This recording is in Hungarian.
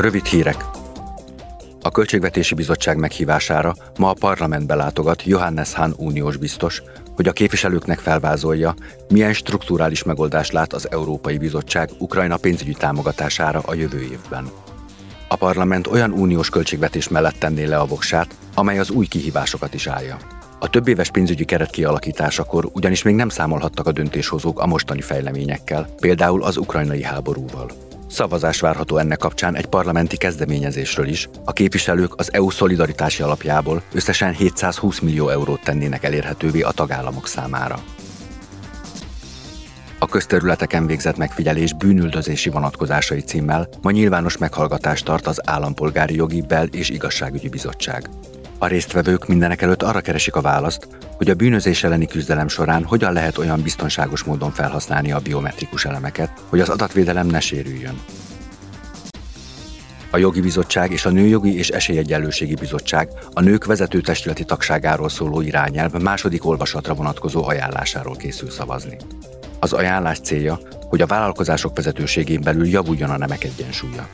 Rövid hírek. A Költségvetési Bizottság meghívására ma a parlamentbe látogat Johannes Hahn uniós biztos, hogy a képviselőknek felvázolja, milyen strukturális megoldást lát az Európai Bizottság Ukrajna pénzügyi támogatására a jövő évben. A parlament olyan uniós költségvetés mellett tenné le a voksát, amely az új kihívásokat is állja. A több éves pénzügyi keret kialakításakor ugyanis még nem számolhattak a döntéshozók a mostani fejleményekkel, például az ukrajnai háborúval. Szavazás várható ennek kapcsán egy parlamenti kezdeményezésről is. A képviselők az EU szolidaritási alapjából összesen 720 millió eurót tennének elérhetővé a tagállamok számára. A közterületeken végzett megfigyelés bűnüldözési vonatkozásai címmel ma nyilvános meghallgatást tart az Állampolgári Jogi Bel- és Igazságügyi Bizottság. A résztvevők mindenek előtt arra keresik a választ, hogy a bűnözés elleni küzdelem során hogyan lehet olyan biztonságos módon felhasználni a biometrikus elemeket, hogy az adatvédelem ne sérüljön. A Jogi Bizottság és a Nőjogi és Esélyegyenlőségi Bizottság a nők vezető testületi tagságáról szóló irányelv második olvasatra vonatkozó ajánlásáról készül szavazni. Az ajánlás célja, hogy a vállalkozások vezetőségén belül javuljon a nemek egyensúlya.